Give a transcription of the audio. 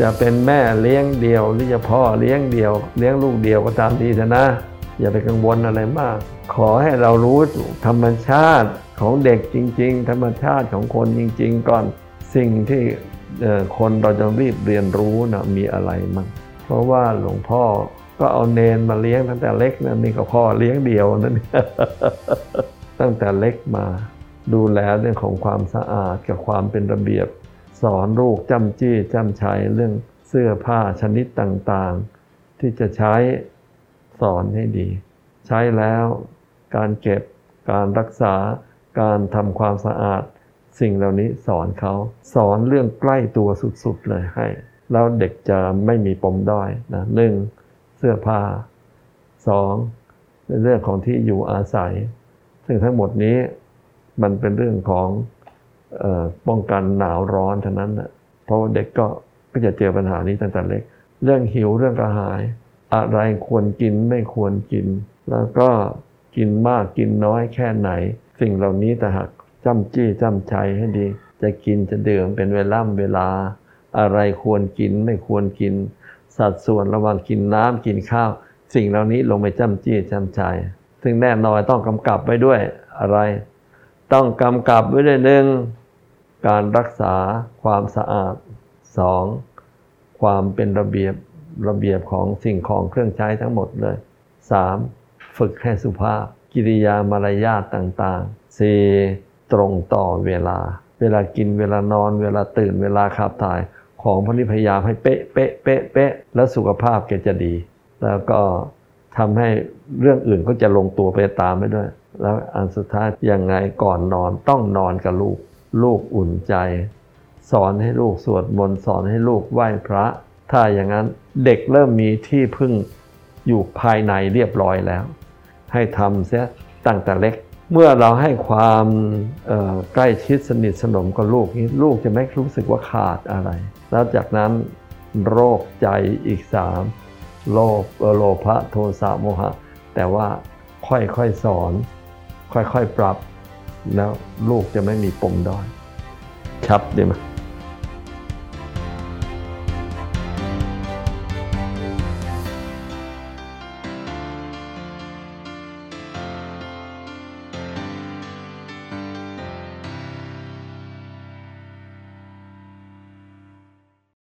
จะเป็นแม่เลี้ยงเดียว หรือจะพ่อเลี้ยงเดียว เลี้ยงลูกเดียวก็ตามทีเถอะนะ อย่าไปกังวลอะไรมาก ขอให้เรารู้ธรรมชาติของเด็กจริง ๆ ธรรมชาติของคนจริง ๆ ก่อนสิ่งที่คนเราจะรีบเรียนรู้นะมีอะไรมั่งเพราะว่าหลวงพ่อก็เอาเนนมาเลี้ยงตั้งแต่เล็กนะนี่ก็พ่อเลี้ยงเดียวนั่นตั้งแต่เล็กมา ดูแลเรื่องของความสะอาดกับความเป็นระเบียบ สอนลูกจำจี้จำชัยเรื่องเสื้อผ้าชนิดต่างๆ ที่จะใช้สอนให้ดี ใช้แล้วการเก็บการรักษาการทำความสะอาด สิ่งเหล่านี้สอนเขาสอนเรื่องใกล้ตัวสุดๆเลยให้ แล้วเด็กจะไม่มีปมด้อยนะหนึ่งเสื้อผ้าสองในเรื่องของที่อยู่อาศัย ซึ่งทั้งหมดนี้มันเป็นเรื่องของ ป้องกันหนาวร้อนเท่านั้นนะเพราะว่าเด็กก็ก็จะเจอปัญหานี้ตั้งแต่เล็ก เรื่องหิวเรื่องกระหาย อะไรควรกินไม่ควรกิน แล้วก็กินมากกินน้อยแค่ไหน สิ่งเหล่านี้แต่หากจำจี้จำชัยให้ดี จะกินจะดื่มเป็นเวล่ำเวลา อะไรควรกินไม่ควรกิน สัดส่วนระหว่างกินน้ำกินข้าว สิ่งเหล่านี้ลงไปจำจี้จำชัยซึ่งแน่นอนต้องกำกับไว้ด้วยอะไร ต้องกำกับไว้ด้วยหนึ่ง การรักษาความสะอาดสองความเป็นระเบียบระเบียบของสิ่งของเครื่องใช้ทั้งหมดเลยสามฝึกให้สุภาพ กิริยามารยาทต่างๆ 4. ตรงต่อเวลา เวลากินเวลานอน เวลาตื่นเวลาขับถ่ายของพวกนี้พยายามให้เป๊ะเป๊ะเป๊ะเป๊ะแล้วสุขภาพแกจะดี แล้วก็ทำให้เรื่องอื่นก็จะลงตัวไปตามไปด้วย แล้วอันสุดท้ายยังไงก่อนนอนต้องนอนกับลูก ลูกอุ่นใจ สอนให้ลูกสวดมนต์สอนให้ลูกไหว้พระ ถ้าอย่างนั้นเด็กเริ่มมีที่พึ่งอยู่ภายในเรียบร้อยแล้ว ให้ทำเสียตั้งแต่เล็ก เมื่อเราให้ความใกล้ชิดสนิทสนมกับลูกนี้ลูกจะไม่รู้สึกว่าขาดอะไร แล้วจากนั้นโรคใจอีกสามโลภโลภะโทสะโมหะ แต่ว่าค่อยๆสอน ค่อยๆปรับ แล้วลูกจะไม่มีปมด้อยครับดีไหม